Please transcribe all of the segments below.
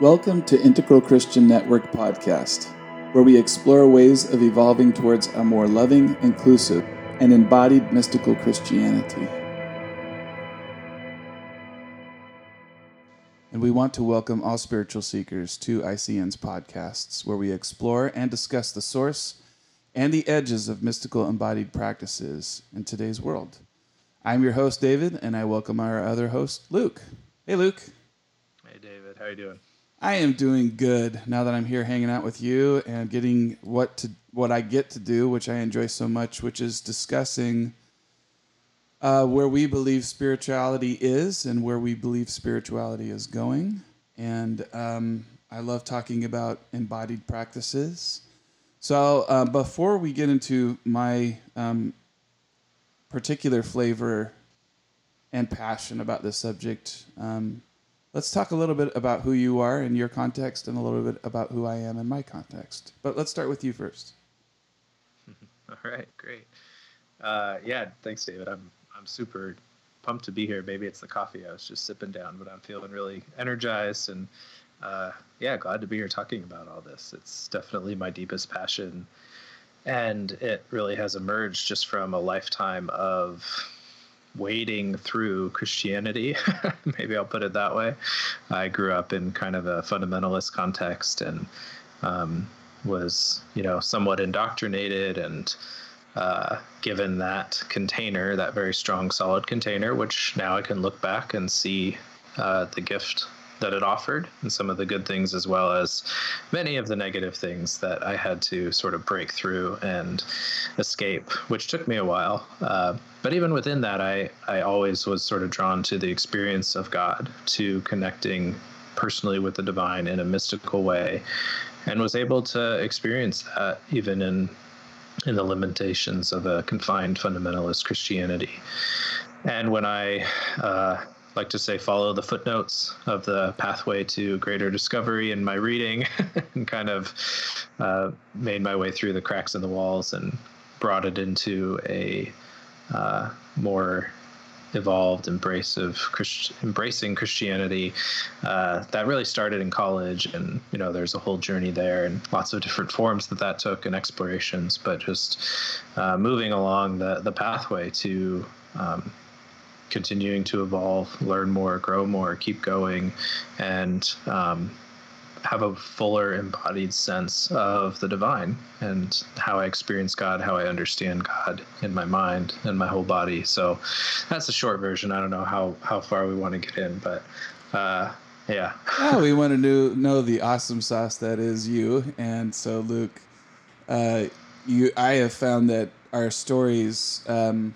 Welcome to Integral Christian Network Podcast, where we explore ways of evolving towards a more loving, inclusive, and embodied mystical Christianity. And we want to welcome all spiritual seekers to ICN's podcasts, where we explore and discuss the source and the edges of mystical embodied practices in today's world. I'm your host, David, and I welcome our other host, Luke. Hey, Luke. Hey, David. How are you doing? I am doing good now that I'm here hanging out with you and getting what to what I get to do, which I enjoy so much, which is discussing uh, where we believe spirituality is and where we believe spirituality is going. And um, I love talking about embodied practices. So uh, before we get into my um, particular flavor and passion about this subject, um, let's talk a little bit about who you are in your context and a little bit about who I am in my context. But let's start with you first. All right, great. Uh, yeah, thanks, David. I'm I'm super pumped to be here. Maybe it's the coffee I was just sipping down, but I'm feeling really energized and uh, yeah, glad to be here talking about all this. It's definitely my deepest passion, and it really has emerged just from a lifetime of wading through Christianity. Maybe I'll put it that way. I grew up in kind of a fundamentalist context and um, was, you know, somewhat indoctrinated and uh, given that container, that very strong, solid container, which now I can look back and see uh, the gift that it offered and some of the good things as well as many of the negative things that I had to sort of break through and escape, which took me a while. Uh, but even within that, I, I always was sort of drawn to the experience of God, to connecting personally with the divine in a mystical way, and was able to experience that even in in the limitations of a confined fundamentalist Christianity. And when I uh, like to say follow the footnotes of the pathway to greater discovery in my reading and kind of uh, made my way through the cracks in the walls and brought it into a uh, more evolved embrace of Christ- embracing Christianity. Uh, that really started in college, and you know, there's a whole journey there, and lots of different forms that that took and explorations. But just uh, moving along the the pathway to um, continuing to evolve, learn more, grow more, keep going, and um, have a fuller embodied sense of the divine and how I experience God, how I understand God in my mind and my whole body. So that's a short version. I don't know how, how far we want to get in, but uh, yeah. we want to know, know the awesome sauce that is you. And so, Luke, uh, you, I have found that our stories, um,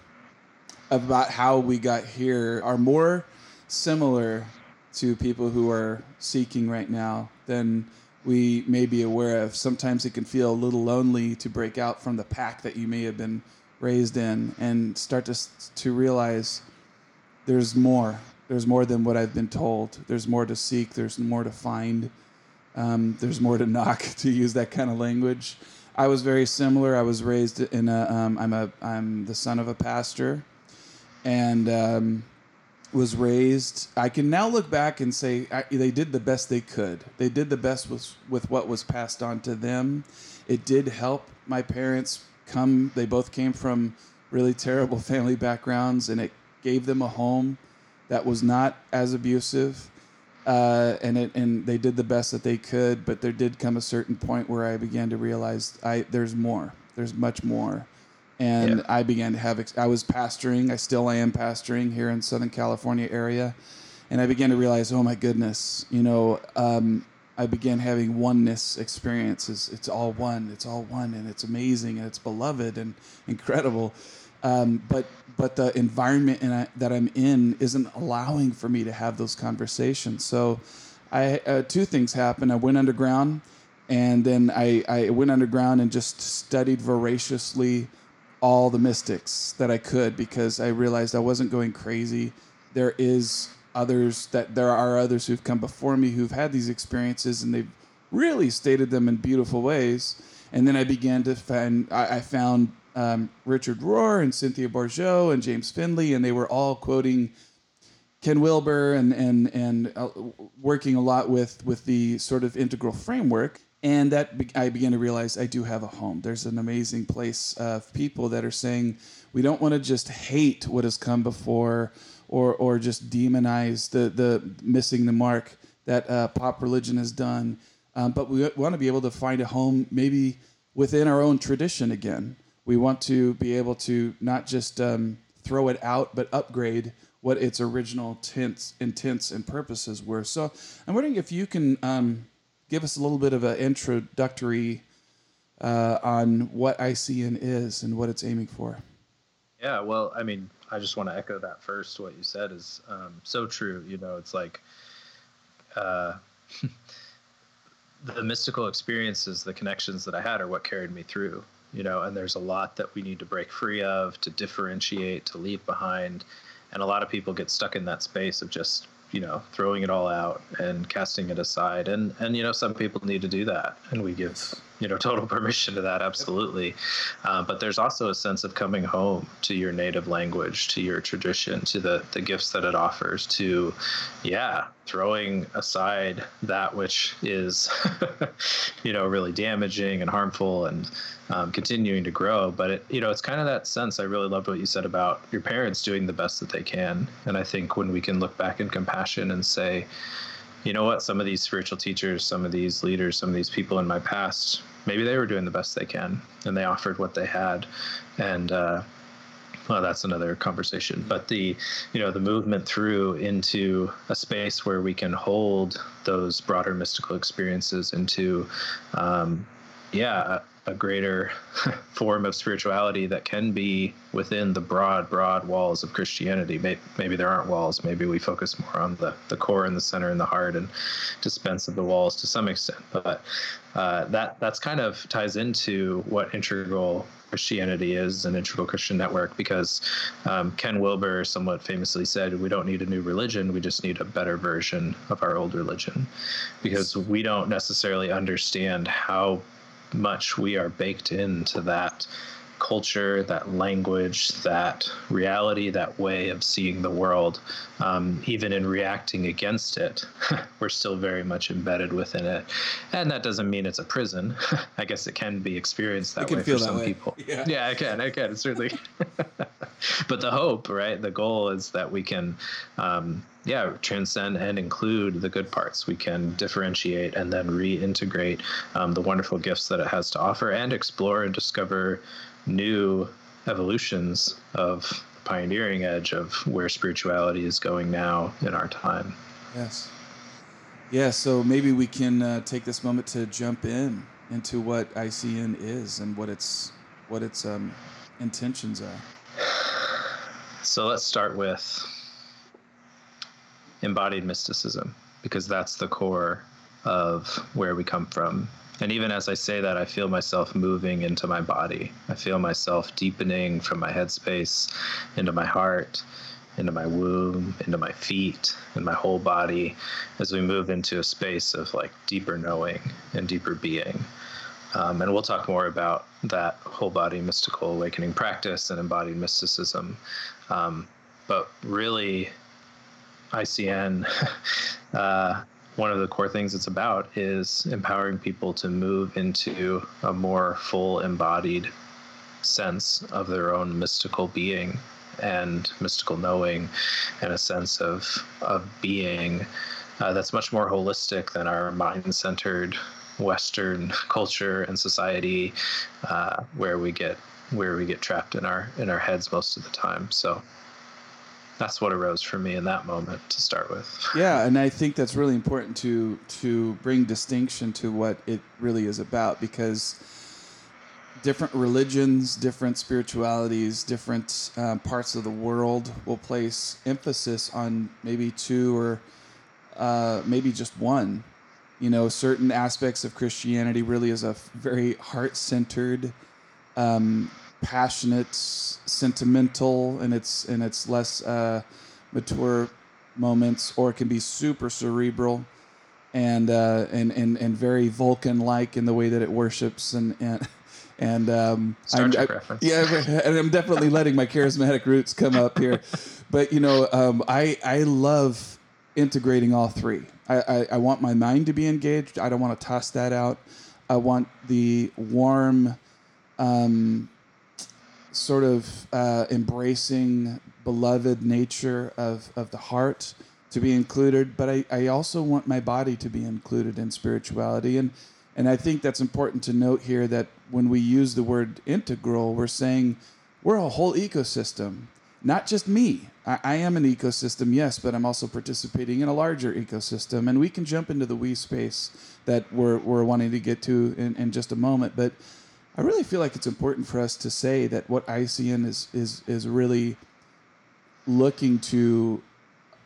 about how we got here are more similar to people who are seeking right now than we may be aware of. Sometimes it can feel a little lonely to break out from the pack that you may have been raised in and start to to realize there's more. There's more than what I've been told. There's more to seek. There's more to find. Um, there's more to knock, to use that kind of language. I was very similar. I was raised in a. am um, a. I'm the son of a pastor, and um, was raised. I can now look back and say I, they did the best they could. They did the best with with what was passed on to them. It did help my parents come. They both came from really terrible family backgrounds, and it gave them a home that was not as abusive. Uh, and it and they did the best that they could, but there did come a certain point where I began to realize I there's more. There's much more and yeah. I began to have. Ex- I was pastoring. I still am pastoring here in Southern California area, and I began to realize, oh my goodness, you know, um, I began having oneness experiences. It's all one. It's all one, and it's amazing, and it's beloved and incredible. Um, but but the environment I, that I'm in isn't allowing for me to have those conversations. So, I uh, two things happened. I went underground, and then I, I went underground and just studied voraciously all the mystics that I could because I realized I wasn't going crazy. There is others that there are others who've come before me who've had these experiences and they've really stated them in beautiful ways. And then I began to find I, I found um, Richard Rohr and Cynthia Bourgeault and James Finley, and they were all quoting Ken Wilber and and and uh, working a lot with with the sort of integral framework. And that be- I began to realize I do have a home. There's an amazing place of people that are saying we don't want to just hate what has come before, or or just demonize the the missing the mark that uh, pop religion has done. Um, but we want to be able to find a home maybe within our own tradition again. We want to be able to not just um, throw it out, but upgrade what its original tints, intents and purposes were. So I'm wondering if you can um, give us a little bit of an introductory uh, on what ICN is and what it's aiming for. Yeah, well, I mean, I just want to echo that first. What you said is um, so true. You know, it's like uh, the mystical experiences, the connections that I had, are what carried me through. You know, and there's a lot that we need to break free of, to differentiate, to leave behind, and a lot of people get stuck in that space of just you know throwing it all out and casting it aside. And and you know some people need to do that. And we give you know total permission to that absolutely uh, but there's also a sense of coming home to your native language to your tradition to the the gifts that it offers to yeah throwing aside that which is you know really damaging and harmful and um, continuing to grow. But it, you know, it's kind of that sense. I really loved what you said about your parents doing the best that they can. And I think when we can look back in compassion and say, you know what, some of these spiritual teachers, some of these leaders, some of these people in my past, maybe they were doing the best they can, and they offered what they had, and. Uh, well, that's another conversation. But the, you know, the movement through into a space where we can hold those broader mystical experiences into, um, yeah, a greater form of spirituality that can be within the broad, broad walls of Christianity. Maybe there aren't walls. Maybe we focus more on the, the core and the center and the heart and dispense of the walls to some extent. But uh, that that's kind of ties into what integral Christianity is an integral Christian network because um, Ken Wilber somewhat famously said, We don't need a new religion, we just need a better version of our old religion because we don't necessarily understand how much we are baked into that culture, that language, that reality, that way of seeing the world, um, even in reacting against it, we're still very much embedded within it. And that doesn't mean it's a prison. I guess it can be experienced that way for some way. people. Yeah. yeah, it can. I can, certainly. but the hope, right? The goal is that we can um, yeah transcend and include the good parts. We can differentiate and then reintegrate um, the wonderful gifts that it has to offer and explore and discover new evolutions of the pioneering edge of where spirituality is going now in our time. Yes. Yeah so maybe we can uh, take this moment to jump in into what icn is and what its what its um, intentions are. So let's start with embodied mysticism because that's the core of where we come from. And even as I say that, I feel myself moving into my body. I feel myself deepening from my headspace into my heart, into my womb, into my feet, and my whole body as we move into a space of like deeper knowing and deeper being. Um, and we'll talk more about that whole body mystical awakening practice and embodied mysticism. Um, but really, ICN, uh, one of the core things it's about is empowering people to move into a more full embodied sense of their own mystical being and mystical knowing and a sense of of being uh, that's much more holistic than our mind-centered Western culture and society, uh, where we get where we get trapped in our in our heads most of the time. So that's what arose for me in that moment to start with. Yeah, and I think that's really important to to bring distinction to what it really is about because different religions, different spiritualities, different um, parts of the world will place emphasis on maybe two or uh, maybe just one. You know, certain aspects of Christianity really is a very heart centered um, passionate, sentimental, and it's and it's less uh, mature moments, or it can be super cerebral and uh, and, and and very Vulcan like in the way that it worships and and And um, I'm, I- yeah, and I'm definitely letting my charismatic roots come up here. But you know, um, I I love integrating all three. I, I, I want my mind to be engaged. I don't want to toss that out. I want the warm, um, sort of uh, embracing, beloved nature of, of the heart to be included. But I, I also want my body to be included in spirituality. And, and I think that's important to note here that when we use the word integral, we're saying we're a whole ecosystem, not just me. I, I am an ecosystem, yes, but I'm also participating in a larger ecosystem. And we can jump into the we space that we're, we're wanting to get to in, in just a moment. But I really feel like it's important for us to say that what ICN is is is really looking to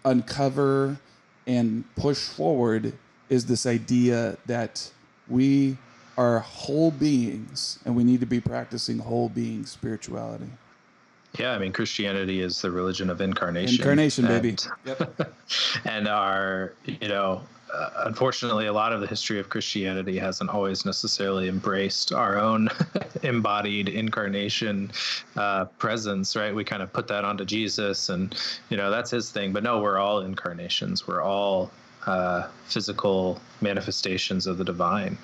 uncover and push forward is this idea that we are whole beings and we need to be practicing whole being spirituality. Yeah, I mean Christianity is the religion of incarnation. Incarnation, baby. Yep. and our you know unfortunately a lot of the history of christianity hasn't always necessarily embraced our own embodied incarnation uh, presence right? We kind of put that onto jesus and you know that's his thing. But no we're all incarnations. We're all uh, physical manifestations of the divine.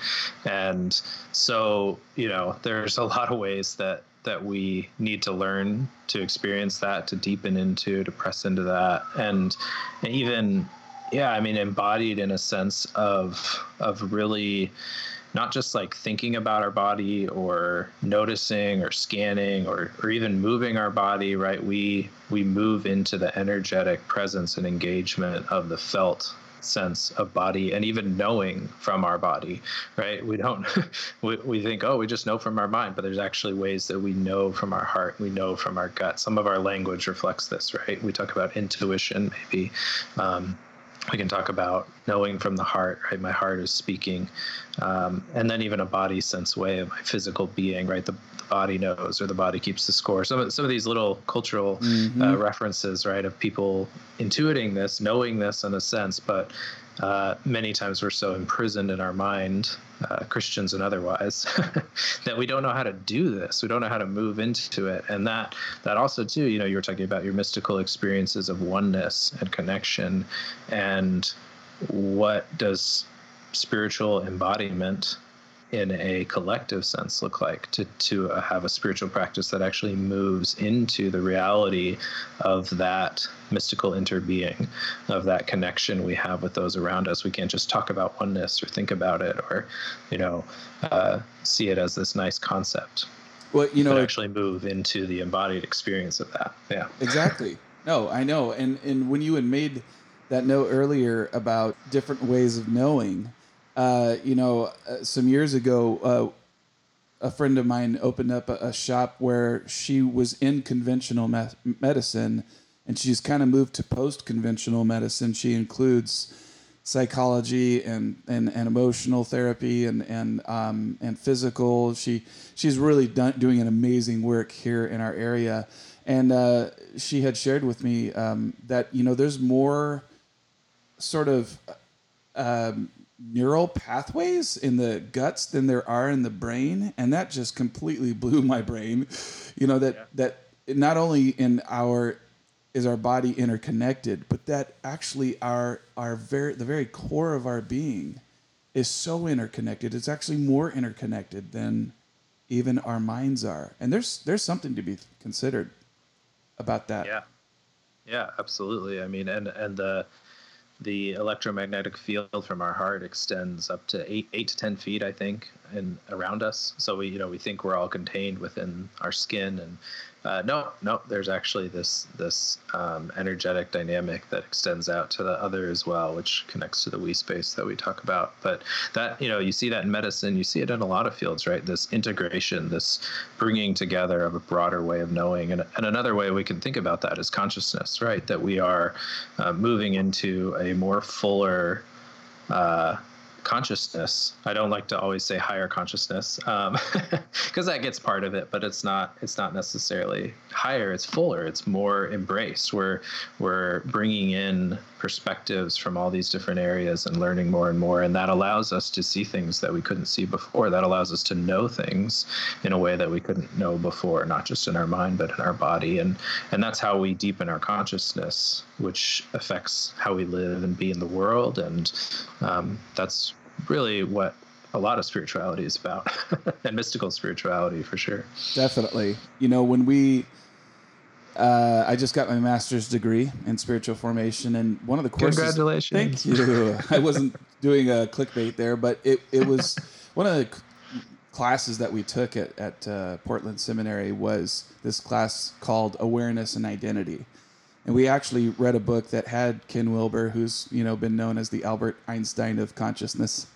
And so you know there's a lot of ways that that we need to learn to experience that to deepen into to press into that. And, and even yeah i mean embodied in a sense of of really not just like thinking about our body or noticing or scanning or, or even moving our body right? We we move into the energetic presence and engagement of the felt sense of body and even knowing from our body right? We don't we, we think oh we just know from our mind but there's actually ways that we know from our heart we know from our gut. Some of our language reflects this right? We talk about intuition maybe um, we can talk about knowing from the heart right? My heart is speaking um, and then even a body sense way of my physical being right? The, the body knows or the body keeps the score. Some of, some of these little cultural uh, references right of people intuiting this knowing this in a sense but uh, many times we're so imprisoned in our mind uh, christians and otherwise that we don't know how to do this. We don't know how to move into it. And that that also too you know you were talking about your mystical experiences of oneness and connection and what does spiritual embodiment in a collective sense look like to to uh, have a spiritual practice that actually moves into the reality of that mystical interbeing of that connection we have with those around us we can't just talk about oneness or think about it or you know uh, see it as this nice concept Well, you know, actually move into the embodied experience of that yeah exactly. No, I know. And and when you had made that note earlier about different ways of knowing, uh, you know, uh, some years ago, uh, a friend of mine opened up a, a shop where she was in conventional me- medicine, and she's kind of moved to post-conventional medicine. She includes psychology and, and, and emotional therapy and and um, and physical. She she's really done, doing an amazing work here in our area, and uh, she had shared with me um, that you know there's more sort of um, neural pathways in the guts than there are in the brain, and that just completely blew my brain. You know that that not only in our is our body interconnected, but that actually our our very the very core of our being is so interconnected. It's actually more interconnected than even our minds are, and there's there's something to be considered about that. Yeah, yeah, absolutely. I mean, and and the the electromagnetic field from our heart extends up to eight eight to ten feet, I think, and around us. So we you know we think we're all contained within our skin, and uh, no, no, there's actually this this um, energetic dynamic that extends out to the other as well, which connects to the we space that we talk about. But that you know you see that in medicine, you see it in a lot of fields, right? This integration, this bringing together of a broader way of knowing, and, and another way we can think about that is consciousness, right? That we are uh, moving into a more fuller. Uh, consciousness. I don't like to always say higher consciousness um, because that gets part of it but it's not it's not necessarily higher it's fuller it's more embraced. We're we're bringing in perspectives from all these different areas and learning more and more. And that allows us to see things that we couldn't see before. That allows us to know things in a way that we couldn't know before, not just in our mind, but in our body. And, and that's how we deepen our consciousness, which affects how we live and be in the world. And um, that's really what a lot of spirituality is about and mystical spirituality for sure. Definitely. You know, when we uh, I just got my master's degree in spiritual formation, and one of the courses. Congratulations! Thank you. I wasn't doing a clickbait there, but it, it was one of the classes that we took at at uh, Portland Seminary was this class called Awareness and Identity, and we actually read a book that had Ken Wilber, who's you know been known as the Albert Einstein of consciousness.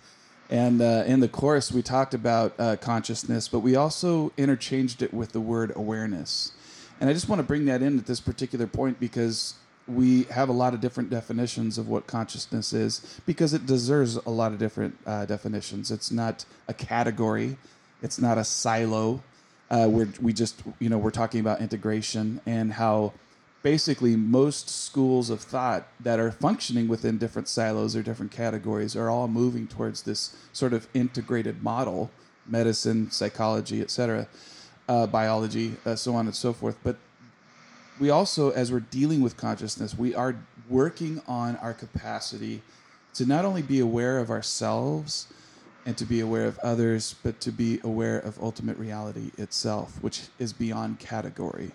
And uh, in the course, we talked about uh, consciousness, but we also interchanged it with the word awareness. And I just want to bring that in at this particular point because we have a lot of different definitions of what consciousness is because it deserves a lot of different uh, definitions. It's not a category, it's not a silo. Uh, where we just, you know, we're talking about integration and how basically most schools of thought that are functioning within different silos or different categories are all moving towards this sort of integrated model medicine psychology etc uh, biology, uh, so on and so forth. But we also, as we're dealing with consciousness, we are working on our capacity to not only be aware of ourselves and to be aware of others, but to be aware of ultimate reality itself, which is beyond category.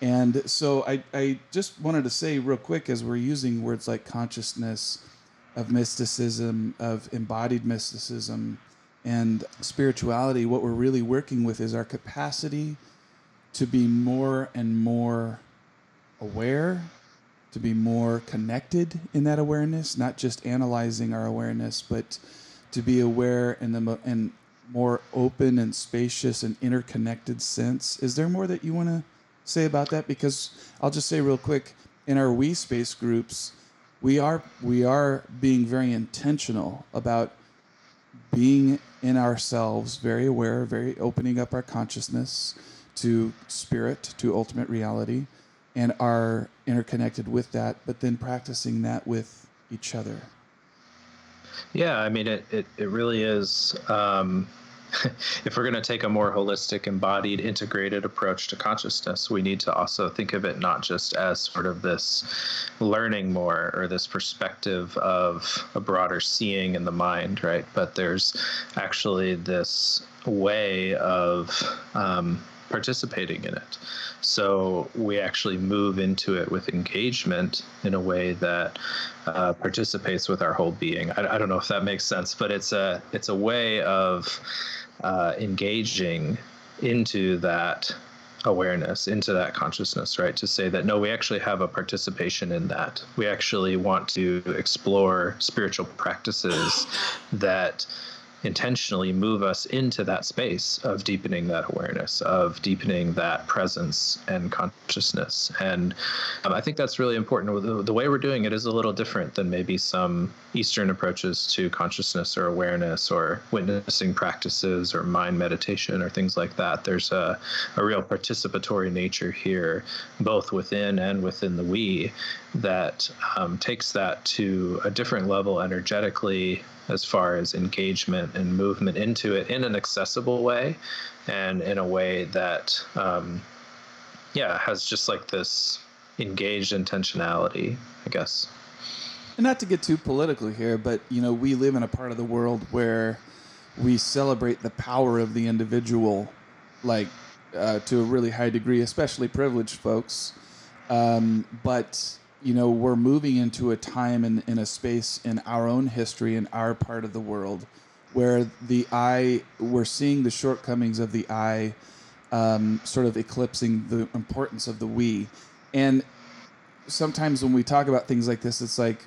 And so I, I just wanted to say real quick as we're using words like consciousness, of mysticism, of embodied mysticism, and spirituality, what we're really working with is our capacity to be more and more aware, to be more connected in that awareness, not just analyzing our awareness, but to be aware in the and more open and spacious and interconnected sense. Is there more that you want to say about that? Because I'll just say real quick, in our we space groups, we are we are being very intentional about being in ourselves, very aware, very opening up our consciousness to spirit, to ultimate reality, and are interconnected with that, but then practicing that with each other. Yeah, I mean, it, it, it really is. Um, if we're going to take a more holistic, embodied, integrated approach to consciousness, we need to also think of it not just as sort of this learning more or this perspective of a broader seeing in the mind, right? But there's actually this way of um, participating in it. So we actually move into it with engagement in a way that uh, participates with our whole being. I, I, don't know if that makes sense, but it's a it's a way of uh, engaging into that awareness, into that consciousness, right? To say that no, we actually have a participation in that. We actually want to explore spiritual practices that intentionally move us into that space of deepening that awareness, of deepening that presence and consciousness. And um, I think that's really important. The, the, way we're doing it is a little different than maybe some Eastern approaches to consciousness or awareness or witnessing practices or mind meditation or things like that. There's a, a real participatory nature here, both within and within the we, that um, takes that to a different level energetically as far as engagement and movement into it in an accessible way and in a way that um, yeah has just like this engaged intentionality i guess. And not to get too political here but you know we live in a part of the world where we celebrate the power of the individual like uh, to a really high degree especially privileged folks. Um, but you know, we're moving into a time in, in a space in our own history, in our part of the world, where the I, we're seeing the shortcomings of the I um, sort of eclipsing the importance of the we. And sometimes when we talk about things like this, it's like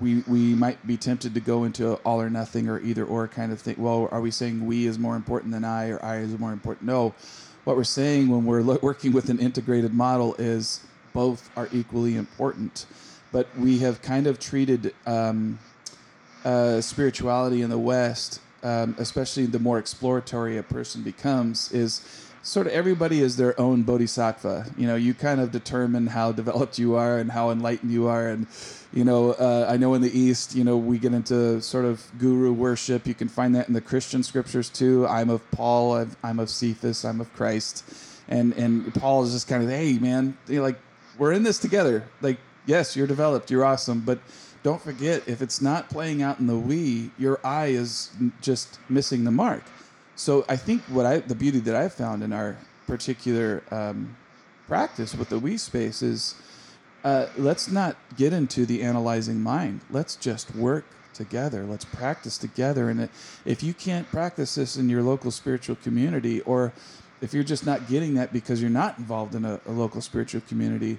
we, we might be tempted to go into all or nothing or either or kind of thing. Well, are we saying we is more important than I or I is more important? No. What we're saying when we're working with an integrated model is both are equally important. But we have kind of treated um, uh, spirituality in the West, um, especially the more exploratory a person becomes, is sort of everybody is their own bodhisattva. You know, you kind of determine how developed you are and how enlightened you are. And, you know, uh, I know in the East, you know, we get into sort of guru worship. You can find that in the Christian scriptures too. I'm of Paul, I'm of Cephas, I'm of Christ. And, and Paul is just kind of, hey, man, you know, like, we're in this together. Like, yes, you're developed, you're awesome, but don't forget if it's not playing out in the we, your eye is just missing the mark. So I think what I the beauty that I've found in our particular um, practice with the we space is uh, let's not get into the analyzing mind. Let's just work together. Let's practice together. And if you can't practice this in your local spiritual community, or if you're just not getting that because you're not involved in a, a local spiritual community,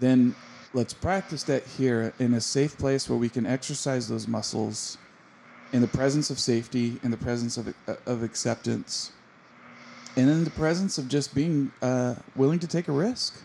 then let's practice that here in a safe place where we can exercise those muscles in the presence of safety, in the presence of, of acceptance, and in the presence of just being uh, willing to take a risk.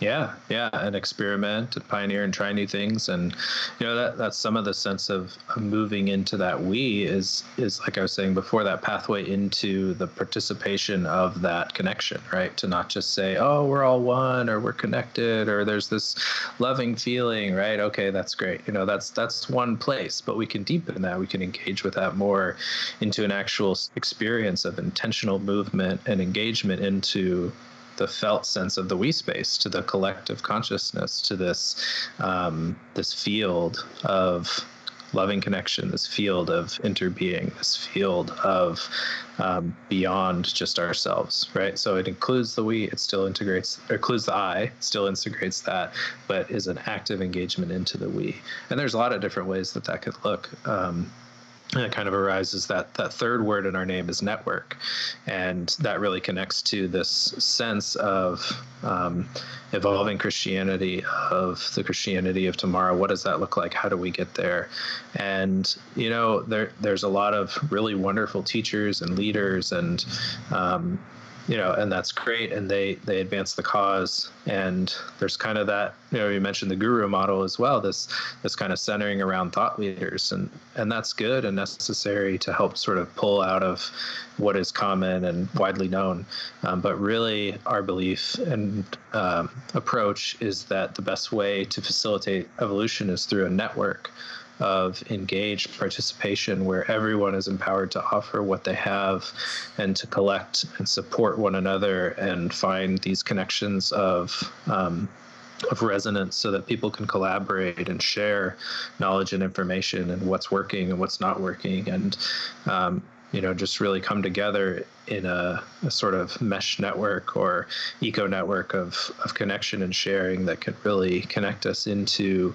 Yeah, yeah, and experiment and pioneer and try new things, and you know that that's some of the sense of, of moving into that we is is like I was saying before that pathway into the participation of that connection, right? To not just say, oh, we're all one or we're connected or there's this loving feeling, right? Okay, that's great. You know, that's that's one place, but we can deepen that. We can engage with that more into an actual experience of intentional movement and engagement into the felt sense of the we space to the collective consciousness to this um, this field of loving connection this field of interbeing this field of um, beyond just ourselves right? So it includes the we it still integrates or includes the i still integrates that but is an active engagement into the we. And there's a lot of different ways that that could look um, and it kind of arises that that third word in our name is network. And that really connects to this sense of um, evolving christianity of the christianity of tomorrow. What does that look like? How do we get there? And you know there there's a lot of really wonderful teachers and leaders and um, you know, and that's great. And they they advance the cause. And there's kind of that, you know, you mentioned the guru model as well. This this kind of centering around thought leaders, and and that's good and necessary to help sort of pull out of what is common and widely known. Um, but really, our belief and um, approach is that the best way to facilitate evolution is through a network of engaged participation where everyone is empowered to offer what they have and to collect and support one another and find these connections of um, of resonance so that people can collaborate and share knowledge and information and what's working and what's not working and um, you know just really come together in a, a, sort of mesh network or eco network of, of connection and sharing that could really connect us into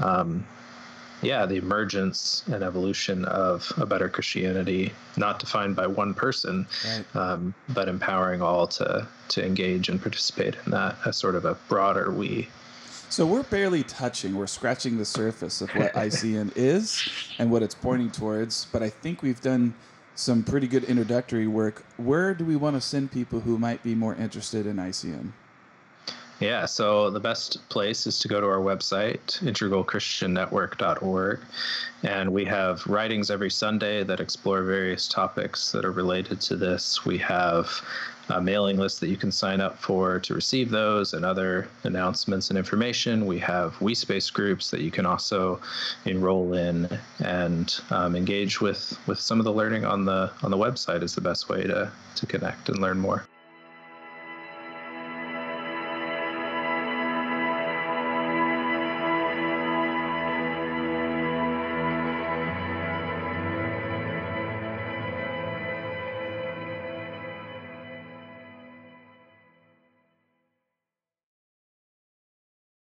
um, yeah, the emergence and evolution of a better Christianity, not defined by one person, right. um, but empowering all to to engage and participate in that as sort of a broader we. So we're barely touching, we're scratching the surface of what ICN is and what it's pointing towards, but I think we've done some pretty good introductory work. Where do we want to send people who might be more interested in ICN? Yeah, so the best place is to go to our website, integralchristiannetwork.org. And we have writings every Sunday that explore various topics that are related to this. We have a mailing list that you can sign up for to receive those and other announcements and information. We have WeSpace groups that you can also enroll in and um, engage with with some of the learning on the on the website is the best way to to connect and learn more.